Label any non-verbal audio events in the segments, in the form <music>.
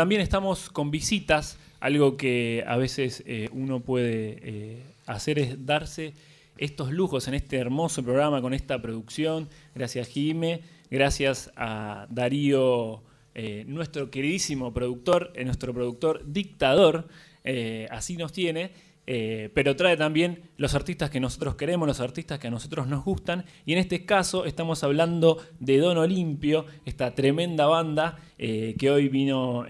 también estamos con visitas, algo que a veces eh, uno puede eh, hacer es darse estos lujos en este hermoso programa con esta producción. Gracias Jime, gracias a Darío, eh, nuestro queridísimo productor, nuestro productor dictador, así nos tiene. Pero trae también los artistas que nosotros queremos, los artistas que a nosotros nos gustan. Y en este caso estamos hablando de Don Olimpio, esta tremenda banda que hoy vino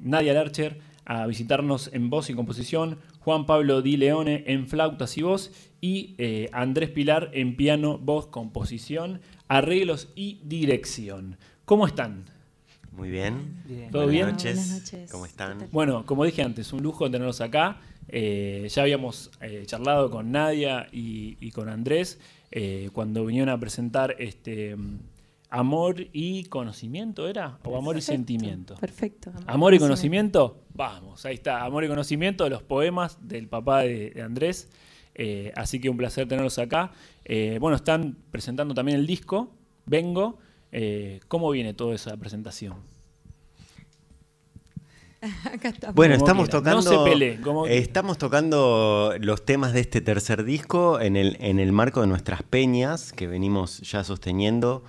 Nadia Larcher a visitarnos en voz y composición, Juan Pablo Di Leone en flautas y voz y eh, Andrés Pilar en piano, voz, composición, arreglos y dirección. ¿Cómo están? Muy bien. ¿Todo bien? Buenas noches. ¿Cómo están? Bueno, como dije antes, un lujo tenerlos acá. Eh, ya habíamos eh, charlado con Nadia y, y con Andrés cuando vinieron a presentar este amor y conocimiento, ¿era? ¿O amor y sentimiento? Perfecto. Amor, y conocimiento, vamos, ahí está. Amor y conocimiento, los poemas del papá de, Andrés. Eh, así que un placer tenerlos acá. Eh, bueno, están presentando también el disco, Vengo. Eh, ¿Cómo viene toda esa presentación? <laughs> Acá estamos. Bueno, estamos tocando. No se estamos tocando los temas de este tercer disco en el, en el marco de nuestras peñas que venimos ya sosteniendo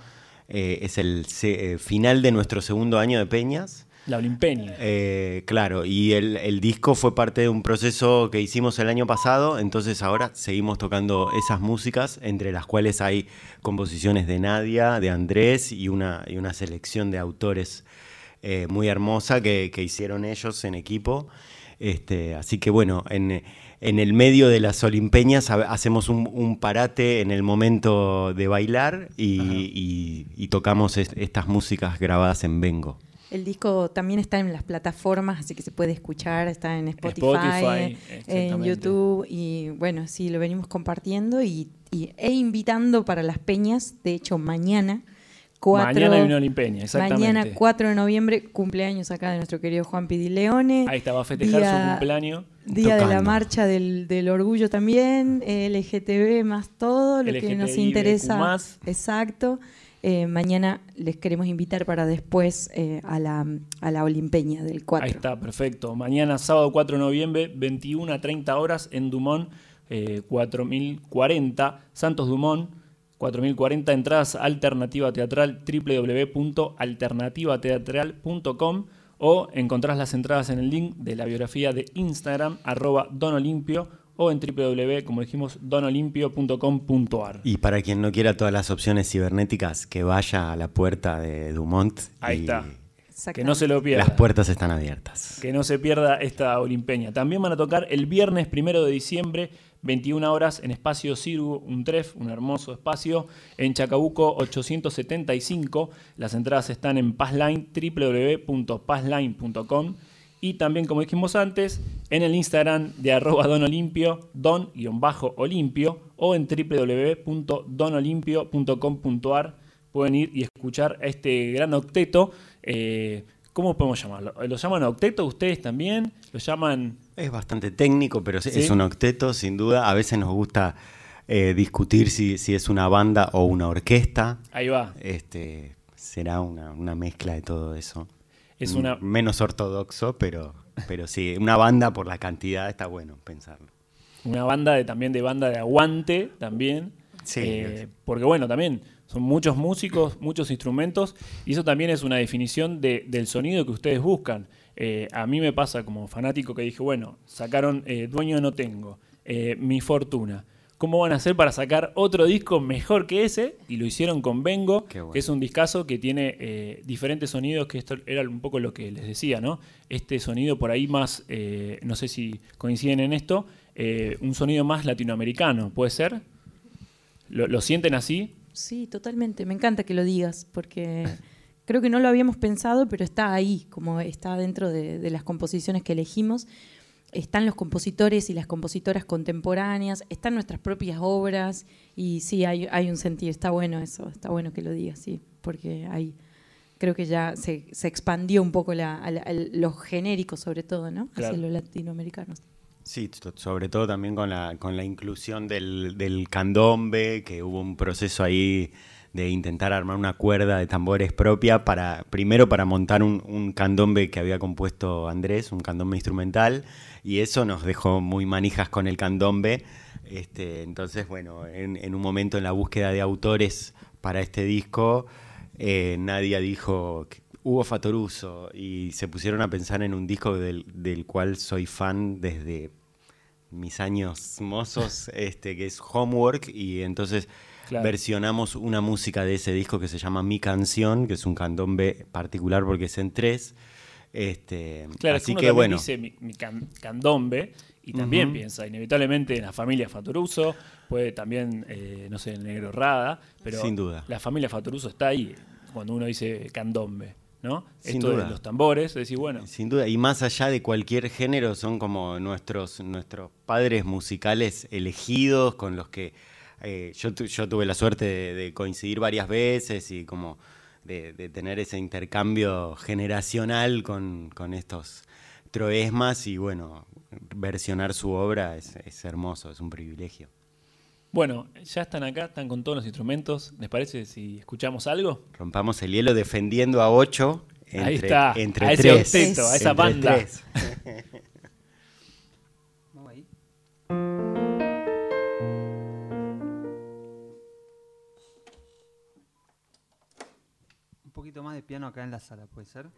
eh, es el eh, final de nuestro segundo año de Peñas. La Olimpeña. Eh, claro, y el, disco fue parte de un proceso que hicimos el año pasado, entonces ahora seguimos tocando esas músicas, entre las cuales hay composiciones de Nadia, de Andrés y una, y una selección de autores muy hermosa que, que, hicieron ellos en equipo. Este, así que bueno, en en el medio de las Olimpeñas hacemos un, parate en el momento de bailar y, tocamos estas músicas grabadas en Bengo. El disco también está en las plataformas, así que se puede escuchar, está en Spotify, en YouTube y bueno, sí, lo venimos compartiendo y, e invitando para las peñas, de hecho mañana. Mañana hay una Olimpeña, exactamente. Mañana 4 de noviembre, cumpleaños acá de nuestro querido Juan Pidileone. Ahí está, va a festejar su cumpleaños. Día de la marcha del, orgullo también, LGTB más todo, lo que nos interesa. Más. Exacto. Eh, mañana les queremos invitar para después eh, a, la, a la Olimpeña del 4. Ahí está, perfecto. Mañana, sábado 4 de noviembre, 21 a 30 horas en Dumont, 4040, eh, Santos Dumont. 4040 entradas alternativa teatral www.alternativateatral.com o encontrás las entradas en el link de la biografía de Instagram, arroba donolimpio, o en www, como dijimos, donolimpio.com.ar. Y para quien no quiera todas las opciones cibernéticas, que vaya a la puerta de Dumont. Ahí está. Que no se lo pierda. Las puertas están abiertas. Que no se pierda esta Olimpeña. También van a tocar el viernes primero de diciembre 21 horas en Espacio Ciru Untref, un hermoso espacio, en Chacabuco 875. Las entradas están en Passline, www.passline.com. Y también, como dijimos antes, en el Instagram de arroba donolimpio, don-olimpio, o en www.donolimpio.com.ar pueden ir y escuchar a este gran octeto. Eh, ¿Cómo podemos llamarlo? ¿Lo llaman octeto ustedes también? ¿Lo llaman...? Es bastante técnico, pero es un octeto, sin duda. A veces nos gusta eh, discutir si, es una banda o una orquesta. Ahí va. Este, será una, mezcla de todo eso. Es una... Menos ortodoxo, pero, pero sí, una banda por la cantidad está bueno pensarlo. Una banda de, también de banda de aguante, también. Sí. Eh, porque bueno, también son muchos músicos, muchos instrumentos, y eso también es una definición del sonido que ustedes buscan. Eh, a mí me pasa como fanático que dije, bueno, sacaron eh, Dueño No Tengo, Mi Fortuna. ¿Cómo van a hacer para sacar otro disco mejor que ese? Y lo hicieron con Vengo, que es un discazo que tiene diferentes sonidos, que esto era un poco lo que les decía, ¿no? Este sonido por ahí más, no sé si coinciden en esto, un sonido más latinoamericano, ¿puede ser? ¿Lo, sienten así? Sí, totalmente. Me encanta que lo digas, porque <laughs> creo que no lo habíamos pensado, pero está ahí, como está dentro de, las composiciones que elegimos. Están los compositores y las compositoras contemporáneas, están nuestras propias obras, y sí, hay, un sentido, está bueno eso, está bueno que lo digas, sí, porque hay, creo que ya se, expandió un poco los genéricos, sobre todo, ¿no? Hacia los latinoamericanos. Sí, sobre todo también con la, con la inclusión del, candombe, que hubo un proceso ahí de intentar armar una cuerda de tambores propia para, primero para montar un, candombe que había compuesto Andrés, un candombe instrumental, y eso nos dejó muy manijas con el candombe. Este, entonces, bueno, en, un momento en la búsqueda de autores para este disco, eh, Nadia dijo Hugo Fatoruso y se pusieron a pensar en un disco del, del cual soy fan desde mis años mozos, este, que es Homework, y entonces versionamos una música de ese disco que se llama Mi Canción, que es un candombe particular porque es en tres. Este, claro, así que, bueno. dice mi, candombe y también piensa inevitablemente en la familia Fatoruso, puede también, eh, no sé, en Negro Rada, pero Sin duda. la familia Fatoruso está ahí cuando uno dice candombe. ¿No? Sin Esto duda. de los tambores, decir, bueno. Sin duda, y más allá de cualquier género, son como nuestros, nuestros padres musicales elegidos con los que eh, yo, yo, tuve la suerte de, coincidir varias veces y como de, tener ese intercambio generacional con, estos troesmas y bueno, versionar su obra es, hermoso, es un privilegio. Bueno, ya están acá, están con todos los instrumentos. ¿Les parece si escuchamos algo? Rompamos el hielo defendiendo a ocho entre, Ahí está, entre a ese a esa banda. más de piano acá en la sala, ¿puede ser?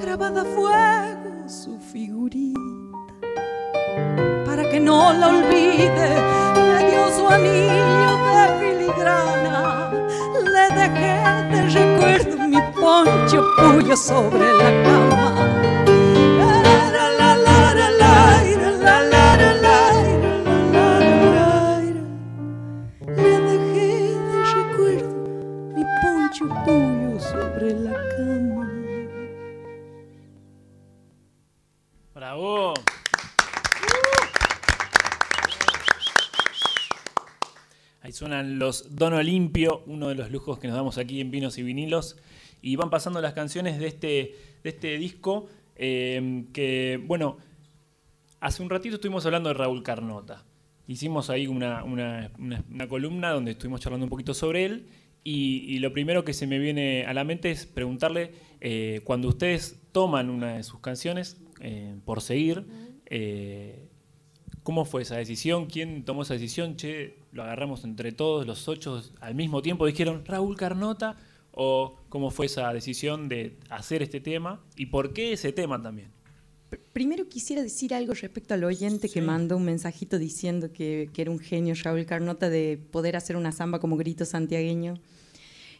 Grabada a fuego su figurita. la olvide, me dio su anillo de filigrana, le dejé de recuerdo mi poncho puyo sobre la cama. Los Don Olimpio, uno de los lujos que nos damos aquí en Vinos y Vinilos. Y van pasando las canciones de este, de este disco eh, que, bueno, hace un ratito estuvimos hablando de Raúl Carnota. Hicimos ahí una, columna donde estuvimos charlando un poquito sobre él. Y, lo primero que se me viene a la mente es preguntarle, eh, cuando ustedes toman una de sus canciones eh, por seguir, ¿Cómo fue esa decisión? ¿Quién tomó esa decisión? Che, lo agarramos entre todos, los ocho al mismo tiempo. Dijeron Raúl Carnota. ¿O cómo fue esa decisión de hacer este tema? ¿Y por qué ese tema también? Primero quisiera decir algo respecto al oyente que mandó un mensajito diciendo que, era un genio Raúl Carnota de poder hacer una samba como grito santiagueño.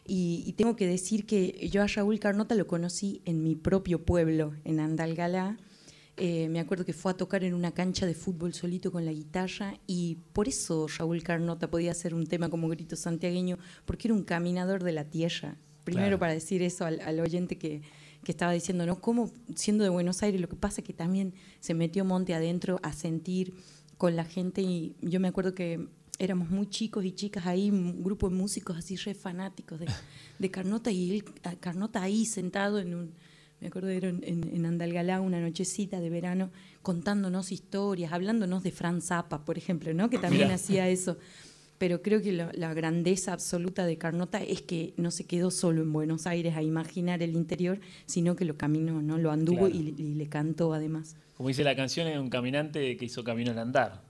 Y, y, tengo que decir que yo a Raúl Carnota lo conocí en mi propio pueblo, en Andalgalá, eh, me acuerdo que fue a tocar en una cancha de fútbol solito con la guitarra y por eso Raúl Carnota podía hacer un tema como grito santiagueño, porque era un caminador de la tierra. Primero para decir eso al, oyente que, que, estaba diciendo, ¿no? ¿Cómo siendo de Buenos Aires? Lo que pasa es que también se metió monte adentro a sentir con la gente y yo me acuerdo que éramos muy chicos y chicas ahí, un grupo de músicos así re fanáticos de, de Carnota y él, Carnota ahí sentado en un me acuerdo de en, en, Andalgalá una nochecita de verano contándonos historias, hablándonos de Franz Zappa, por ejemplo, ¿no? que también hacía eso. Pero creo que la grandeza absoluta de Carnota es que no se quedó solo en Buenos Aires a imaginar el interior, sino que lo caminó, ¿no? lo anduvo y, le cantó además. Como dice la canción, es un caminante que hizo camino al andar.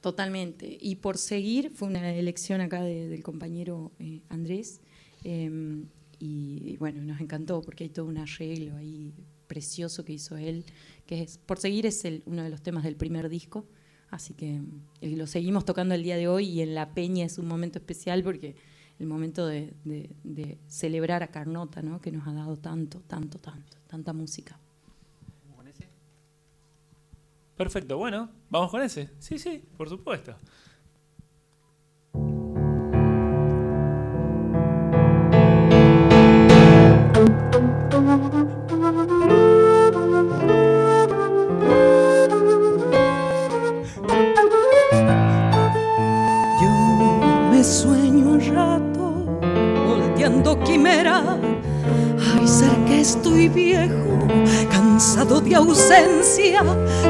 Totalmente. Y por seguir, fue una elección acá del compañero eh, Andrés. Em, y, bueno, nos encantó porque hay todo un arreglo ahí precioso que hizo él, que es, por seguir es el, uno de los temas del primer disco, así que eh, lo seguimos tocando el día de hoy y en La Peña es un momento especial porque el momento de, de celebrar a Carnota, ¿no? que nos ha dado tanto, tanto, tanto, tanta música. Perfecto, bueno, vamos con ese. Sí, sí, por supuesto.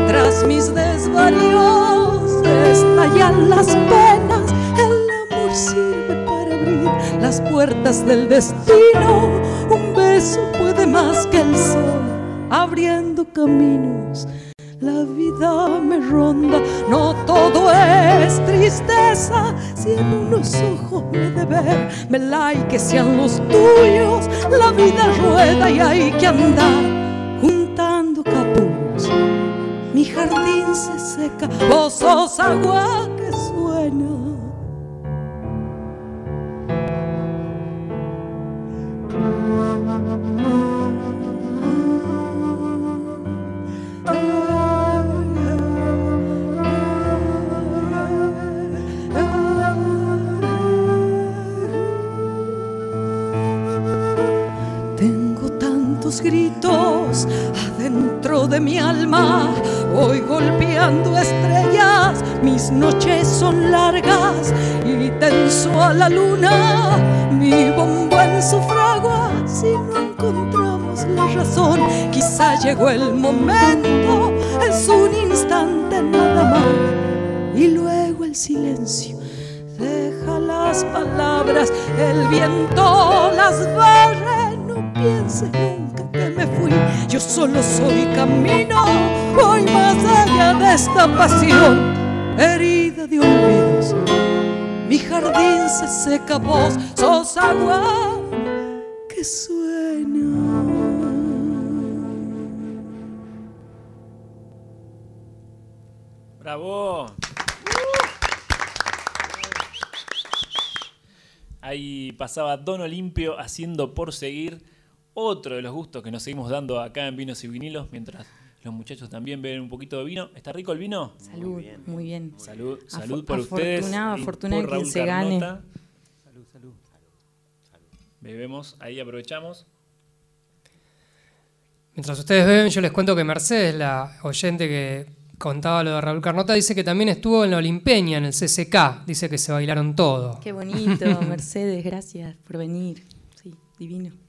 Tras mis desvaríos estallan las penas. El amor sirve para abrir las puertas del destino. Un beso puede más que el sol, abriendo caminos la vida me ronda, no todo es tristeza. Si en unos ojos me de ver, me like que sean los tuyos. La vida rueda y hay que andar Mi jardín se seca, vos sos agua que suena. de mi alma. Voy golpeando estrellas, mis noches son largas y tenso a la luna. Mi bombo en su fragua, si no encontramos la razón, quizá llegó el momento, es un instante nada más. Y luego el silencio deja las palabras, el viento las barre, no pienses nunca que me fui. Yo solo soy camino, voy más allá de esta pasión, herida de olvidos. Mi jardín se seca, vos sos agua que suena. Bravo. Ahí pasaba Dono Limpio haciendo por seguir otro de los gustos que nos seguimos dando acá en Vinos y Vinilos, mientras los muchachos también beben un poquito de vino. ¿Está rico el vino? Salud, muy bien. Salud, salud por ustedes. afortunado, y afortunado por quien Raúl se gane. Carnota. Salud, salud. Bebemos, ahí aprovechamos. Mientras ustedes beben, yo les cuento que Mercedes, la oyente que contaba lo de Raúl Carnota, dice que también estuvo en la Olimpeña, en el CCK. Dice que se bailaron todo. Qué bonito, <laughs> Mercedes, gracias por venir. Sí, divino.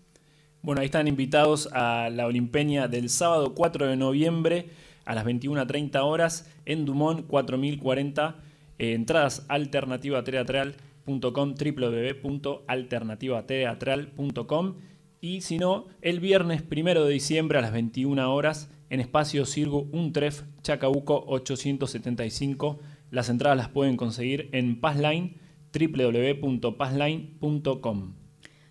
Bueno, ahí están invitados a la Olimpeña del sábado 4 de noviembre a las 21.30 horas en Dumont 4040. Eh, entradas alternativateatral.com, www.alternativateatral.com y si no, el viernes 1 de diciembre a las 21 horas en Espacio Cirgo Untref, Chacabuco 875. Las entradas las pueden conseguir en Passline, www.passline.com.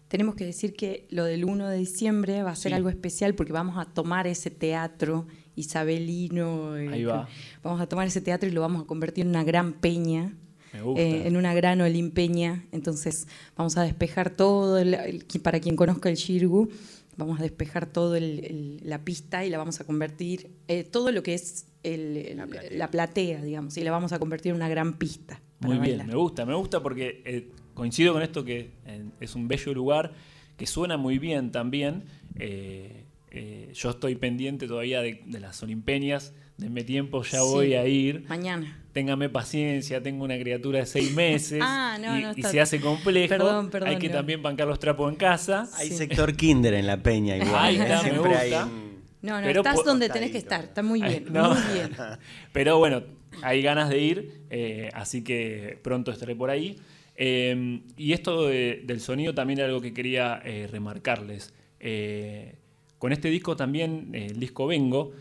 Tenemos que decir que lo del 1 de diciembre va a ser Sí. algo especial porque vamos a tomar ese teatro isabelino. eh, Ahí va. Vamos a tomar ese teatro y lo vamos a convertir en una gran peña. Me gusta. eh, en una gran olimpeña. Entonces vamos a despejar todo, el- el- para quien conozca el Shirgu, vamos a despejar el- la pista y la vamos a convertir, eh, todo lo que es el- la, platea. digamos, y la vamos a convertir en una gran pista. Muy bien, bailar. me gusta, me gusta porque eh, coincido con esto que eh, es un bello lugar, que suena muy bien también. Eh, eh, yo estoy pendiente todavía de, de las Olimpeñas, denme tiempo, ya Sí. voy a ir. Mañana. Téngame paciencia, tengo una criatura de seis meses <laughs> Ah, no, y, no, y se hace complejo. Perdón, perdón, Hay que no. también bancar los trapos en casa. Hay Sí. sector kinder en la peña igual. Ahí está, me Siempre hay gusta. un- No, no, Pero estás donde tenés que estar. Está muy bien, no. muy bien. <laughs> Pero bueno, hay ganas de ir, eh, así que pronto estaré por ahí. Eh, y esto de- del sonido también era algo que quería eh, remarcarles. Eh, con este disco también, eh, el disco Vengo,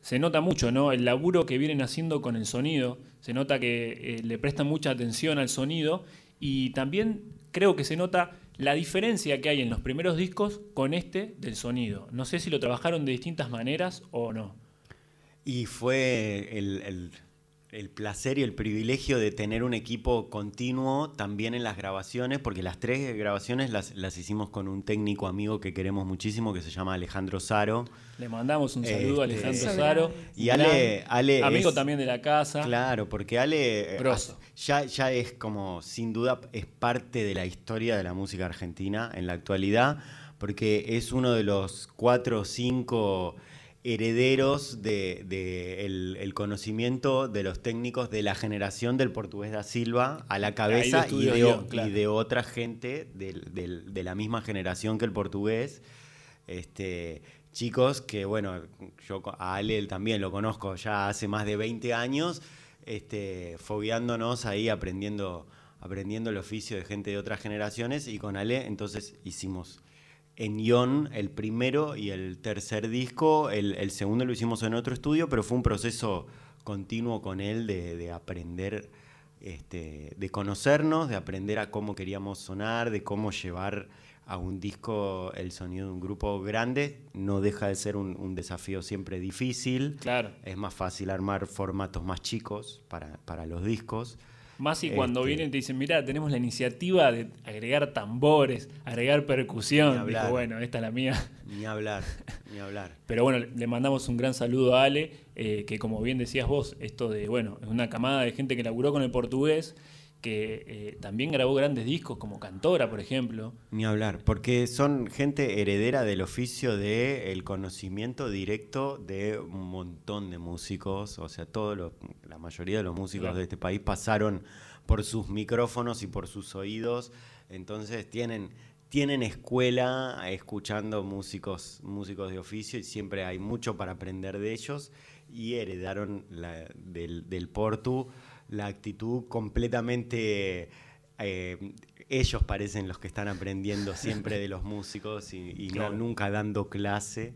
se nota mucho ¿no? el laburo que vienen haciendo con el sonido. Se nota que le prestan mucha atención al sonido y también creo que se nota la diferencia que hay en los primeros discos con este del sonido. No sé si lo trabajaron de distintas maneras o no. Y fue el- el placer y el privilegio de tener un equipo continuo también en las grabaciones, porque las tres grabaciones las, las hicimos con un técnico amigo que queremos muchísimo, que se llama Alejandro Saro. Le mandamos un saludo a Este, Alejandro Saro. Y Ale- Ale amigo es- también de la casa. Claro, porque Ale eh, Grosso. ya, ya es como, sin duda, es parte de la historia de la música argentina en la actualidad, porque es uno de los cuatro o cinco herederos del de, el, el conocimiento de los técnicos de la generación del portugués da Silva a la cabeza y de, Guión, o- claro. y de otra gente de la misma generación que el portugués. Este, chicos que, bueno, yo a Ale también lo conozco ya hace más de 20 años, este, fogueándonos ahí, aprendiendo, aprendiendo el oficio de gente de otras generaciones, y con Ale entonces hicimos en Ion el primero y el tercer disco, el, el segundo lo hicimos en otro estudio, pero fue un proceso continuo con él de, de aprender, este, de conocernos, de aprender a cómo queríamos sonar, de cómo llevar a un disco el sonido de un grupo grande. No deja de ser un, un desafío siempre difícil. Claro. Es más fácil armar formatos más chicos para, para los discos. Más y cuando Este- vienen y te dicen, mira, tenemos la iniciativa de agregar tambores, agregar percusión. Dijo, bueno, esta es la mía. Ni hablar, <laughs> ni hablar. Pero bueno, le mandamos un gran saludo a Ale, eh, que como bien decías vos, esto de, bueno, es una camada de gente que laburó con el portugués, que eh, también grabó grandes discos como Cantora, por ejemplo. Ni hablar, porque son gente heredera del oficio de el conocimiento directo de un montón de músicos, o sea, todos los, la mayoría de los músicos Claro. de este país pasaron por sus micrófonos y por sus oídos, entonces tienen tienen escuela escuchando músicos músicos de oficio y siempre hay mucho para aprender de ellos y heredaron la- del, del Portu la actitud completamente eh, ellos parecen los que están aprendiendo siempre de los músicos y, y Claro. no nunca dando clase.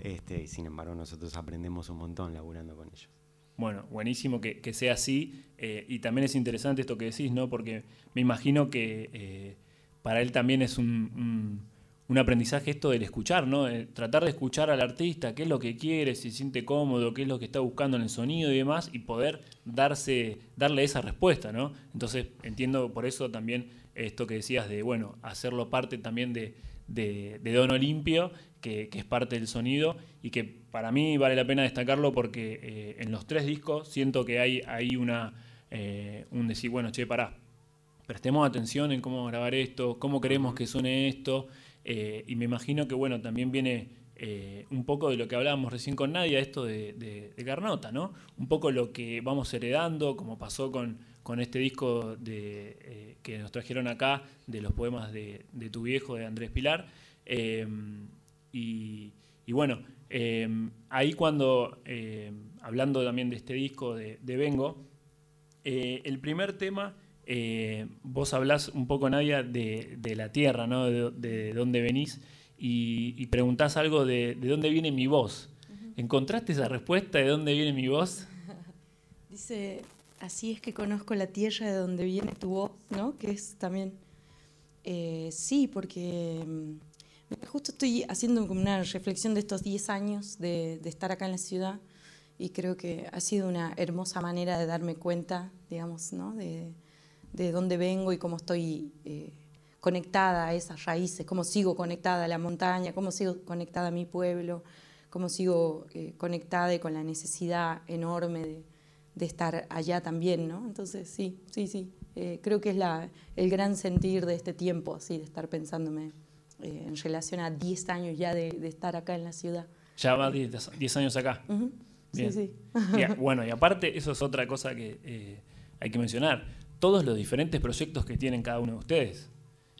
Este, y sin embargo, nosotros aprendemos un montón laburando con ellos. Bueno, buenísimo que, que sea así. eh, y también es interesante esto que decís, ¿no? Porque me imagino que eh, para él también es un, un- un aprendizaje esto del escuchar, ¿no? Eh, tratar de escuchar al artista, qué es lo que quiere, si se siente cómodo, qué es lo que está buscando en el sonido y demás, y poder darse, darle esa respuesta, ¿no? Entonces, entiendo por eso también esto que decías de, bueno, hacerlo parte también de, de, de Don Olimpio, que, que es parte del sonido y que para mí vale la pena destacarlo porque eh, en los tres discos siento que hay, hay una, eh, un decir, bueno, che, pará, prestemos atención en cómo grabar esto, cómo queremos que suene esto, eh, y me imagino que, bueno, también viene eh, un poco de lo que hablábamos recién con Nadia, esto de, de, Carnota, ¿no? Un poco lo que vamos heredando, como pasó con, con este disco de, eh, que nos trajeron acá, de los poemas de, de tu viejo, de Andrés Pilar. Eh, y, y bueno, eh, ahí cuando, eh, hablando también de este disco de, Vengo, el primer tema, eh, vos hablás un poco, Nadia, de, de la tierra, ¿no? de, de dónde venís, y, y preguntás algo de, de dónde viene mi voz. ¿Encontraste esa respuesta de dónde viene mi voz? <laughs> Dice, así es que conozco la tierra de donde viene tu voz, ¿no? Que es también... eh, sí, porque mm, justo estoy haciendo como una reflexión de estos 10 años de, de estar acá en la ciudad y creo que ha sido una hermosa manera de darme cuenta, digamos, ¿no? de, de dónde vengo y cómo estoy eh, conectada a esas raíces, cómo sigo conectada a la montaña, cómo sigo conectada a mi pueblo, cómo sigo eh, conectada y con la necesidad enorme de, de estar allá también, ¿no? Entonces, sí, sí, sí. Eh, creo que es la, el gran sentir de este tiempo, así, de estar pensándome en relación a 10 años ya de, de estar acá en la ciudad. Ya va 10 10 años acá. Sí, Bien. sí. Y <laughs> bueno, y aparte, eso es otra cosa que hay que mencionar. Todos los diferentes proyectos que tienen cada uno de ustedes.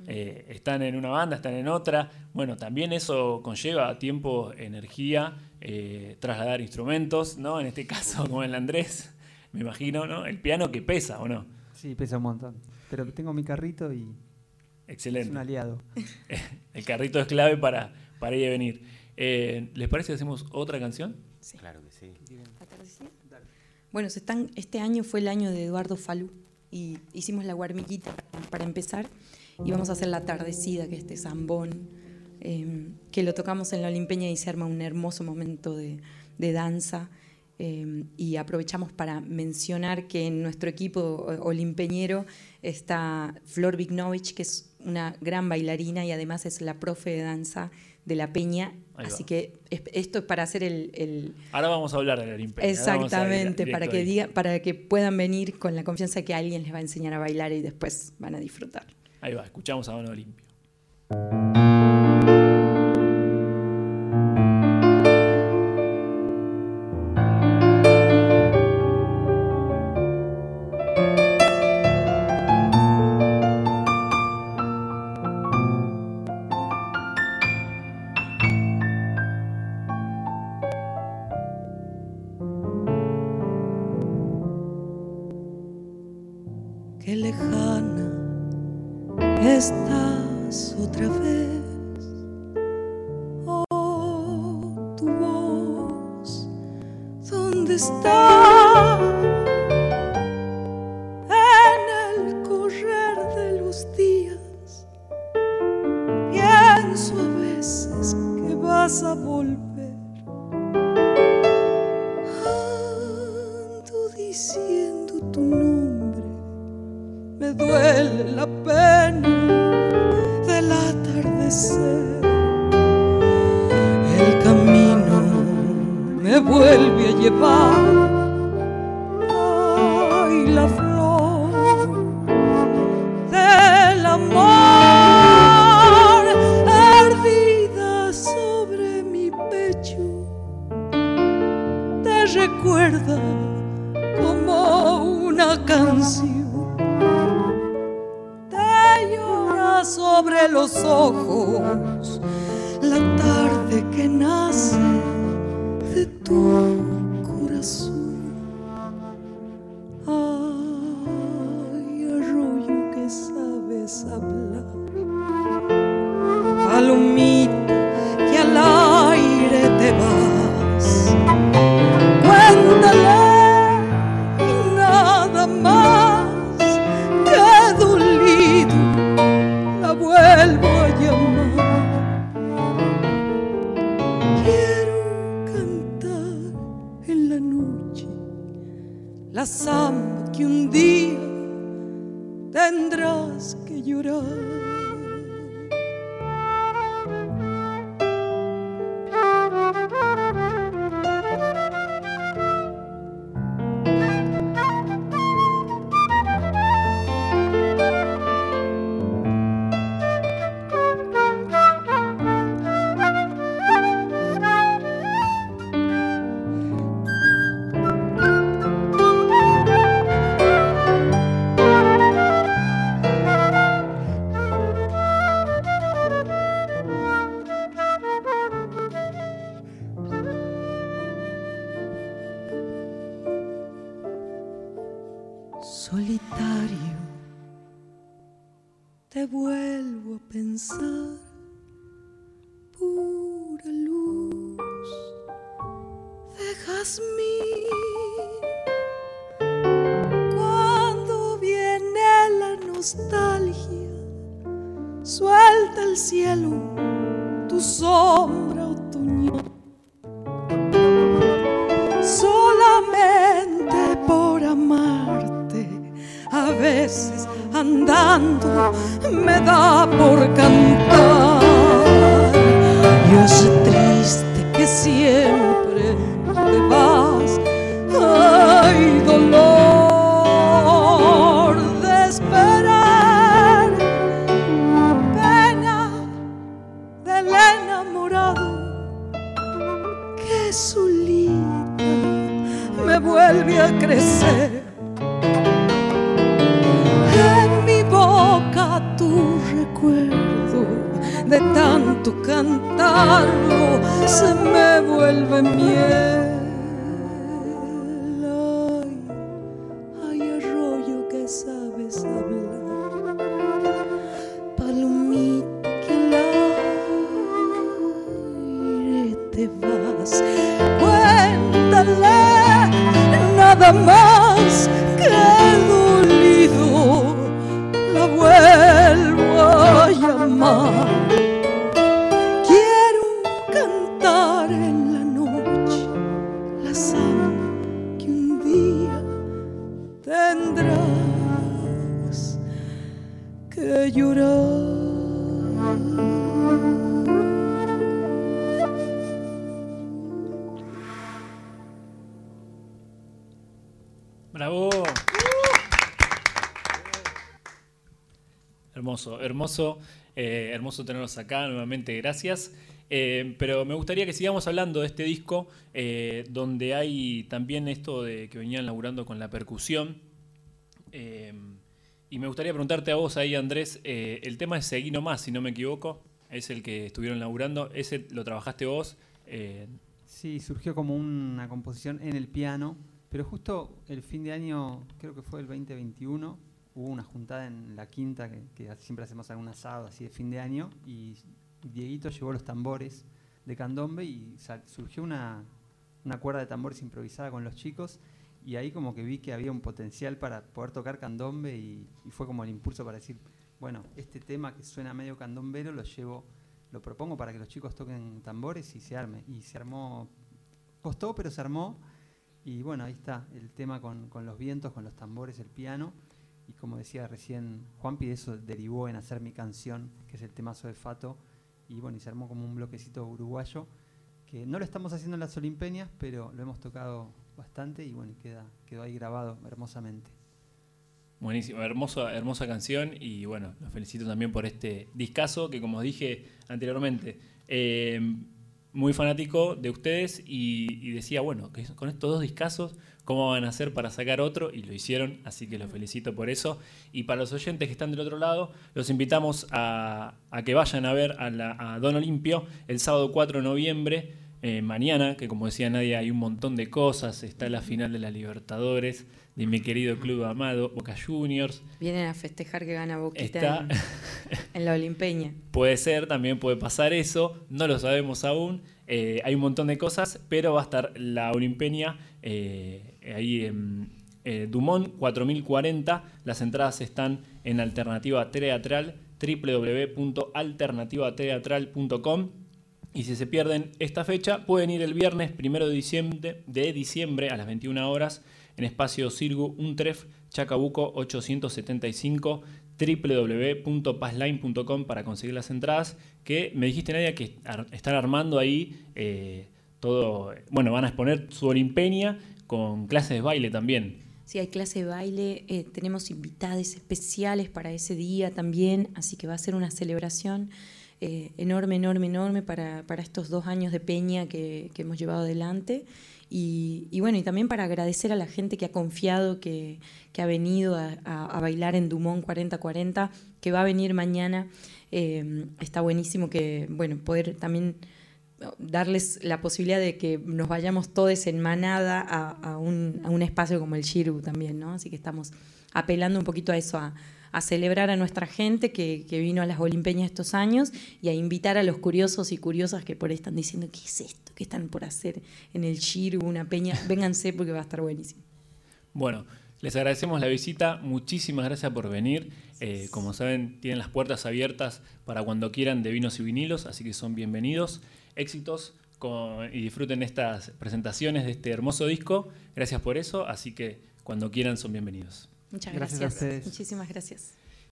Eh, están en una banda, están en otra. Bueno, también eso conlleva tiempo, energía, eh, trasladar instrumentos, ¿no? En este <laughs> caso, como el Andrés, me imagino, ¿no? El piano que pesa, ¿o no? Sí, pesa un montón. Pero tengo mi carrito y es Excelente. un aliado. <laughs> El carrito es clave para, para ir y venir. Eh, ¿Les parece que hacemos otra canción? Claro que sí. Bueno, se están, este año fue el año de Eduardo Falú y hicimos la guarmiquita para empezar y vamos a hacer la atardecida, que es este zambón, eh, que lo tocamos en la Olimpeña y se arma un hermoso momento de, de danza. eh, y aprovechamos para mencionar que en nuestro equipo o- olimpeñero está Flor Vignovich, que es una gran bailarina y además es la profe de danza de la Peña. Así que es- esto es para hacer el- el, Ahora vamos a hablar de la Olimpiada. Ahora vamos a ir Exactamente, para que, ahí. diga, para que puedan venir con la confianza que alguien les va a enseñar a bailar y después van a disfrutar. Ahí va, escuchamos a Don Olimpio. En la noche la samba que un día tendrás que llorar. ¡Bravo! Hermoso, hermoso, eh, hermoso tenerlos acá nuevamente, gracias. Eh, pero me gustaría que sigamos hablando de este disco, eh, donde hay también esto de que venían laburando con la percusión. Eh, y me gustaría preguntarte a vos ahí, Andrés, el tema de Seguí Nomás, si no me equivoco, es el que estuvieron laburando, ese lo trabajaste vos. Sí, surgió como una composición en el piano, pero justo el fin de año, creo que fue el 2021, hubo una juntada en la quinta, que, que siempre hacemos algún asado así de fin de año, y Dieguito llevó los tambores de candombe y surgió una, una cuerda de tambores improvisada con los chicos, y ahí como que vi que había un potencial para poder tocar candombe y, fue como el impulso para decir, bueno, este tema que suena medio candombero lo llevo lo propongo para que los chicos toquen tambores y se arme. Y se armó, costó, pero se armó. Y bueno, ahí está el tema con, con los vientos, con los tambores, el piano. Y como decía recién Juanpi, eso derivó en hacer mi canción, que es el temazo de Fato. Y bueno, y se armó como un bloquecito uruguayo, que no lo estamos haciendo en las Olimpeñas, pero lo hemos tocado bastante y bueno, queda, quedó ahí grabado hermosamente. Buenísimo, hermosa, hermosa canción y bueno, los felicito también por este discazo que como dije anteriormente, eh, muy fanático de ustedes y, y decía, bueno, que con estos dos discazos, ¿cómo van a hacer para sacar otro? Y lo hicieron, así que los felicito por eso. Y para los oyentes que están del otro lado, los invitamos a, a que vayan a ver a, la- a Don Olimpio el sábado 4 de noviembre, eh, mañana, que como decía Nadia, hay un montón de cosas, está la final de la Libertadores, de mi querido club amado, Boca Juniors. Vienen a festejar que gana Boquita Está, en, <laughs> en la Olimpeña. puede ser, también puede pasar eso, no lo sabemos aún. Eh, hay un montón de cosas, pero va a estar la Olimpeña eh, ahí en eh, Dumont 4040. Las entradas están en Alternativa Teatral, www.alternativateatral.com. Y si se pierden esta fecha, pueden ir el viernes 1 de diciembre, de diciembre a las 21 horas en espacio Cirgu Untref Chacabuco 875 www.passline.com para conseguir las entradas que me dijiste Nadia que están armando ahí eh, todo, bueno, van a exponer su Olimpeña con clases de baile también. Sí, hay clase de baile, eh, tenemos invitados especiales para ese día también, así que va a ser una celebración eh, enorme, enorme, enorme para, estos dos años de peña que, hemos llevado adelante. Y, bueno, y también para agradecer a la gente que ha confiado, que, ha venido a, bailar en Dumont 4040, que va a venir mañana. Eh, está buenísimo que, bueno, poder también darles la posibilidad de que nos vayamos todos en manada a, un, espacio como el Shiru también, ¿no? Así que estamos apelando un poquito a eso, a, celebrar a nuestra gente que, vino a las Olimpeñas estos años y a invitar a los curiosos y curiosas que por ahí están diciendo, ¿qué es esto? ¿Qué están por hacer en el Shiru, una peña? Vénganse porque va a estar buenísimo. Bueno, les agradecemos la visita, muchísimas gracias por venir. Eh, como saben, tienen las puertas abiertas para cuando quieran de vinos y vinilos, así que son bienvenidos éxitos y disfruten estas presentaciones de este hermoso disco. Gracias por eso, así que cuando quieran son bienvenidos. Muchas gracias. gracias. Muchísimas gracias.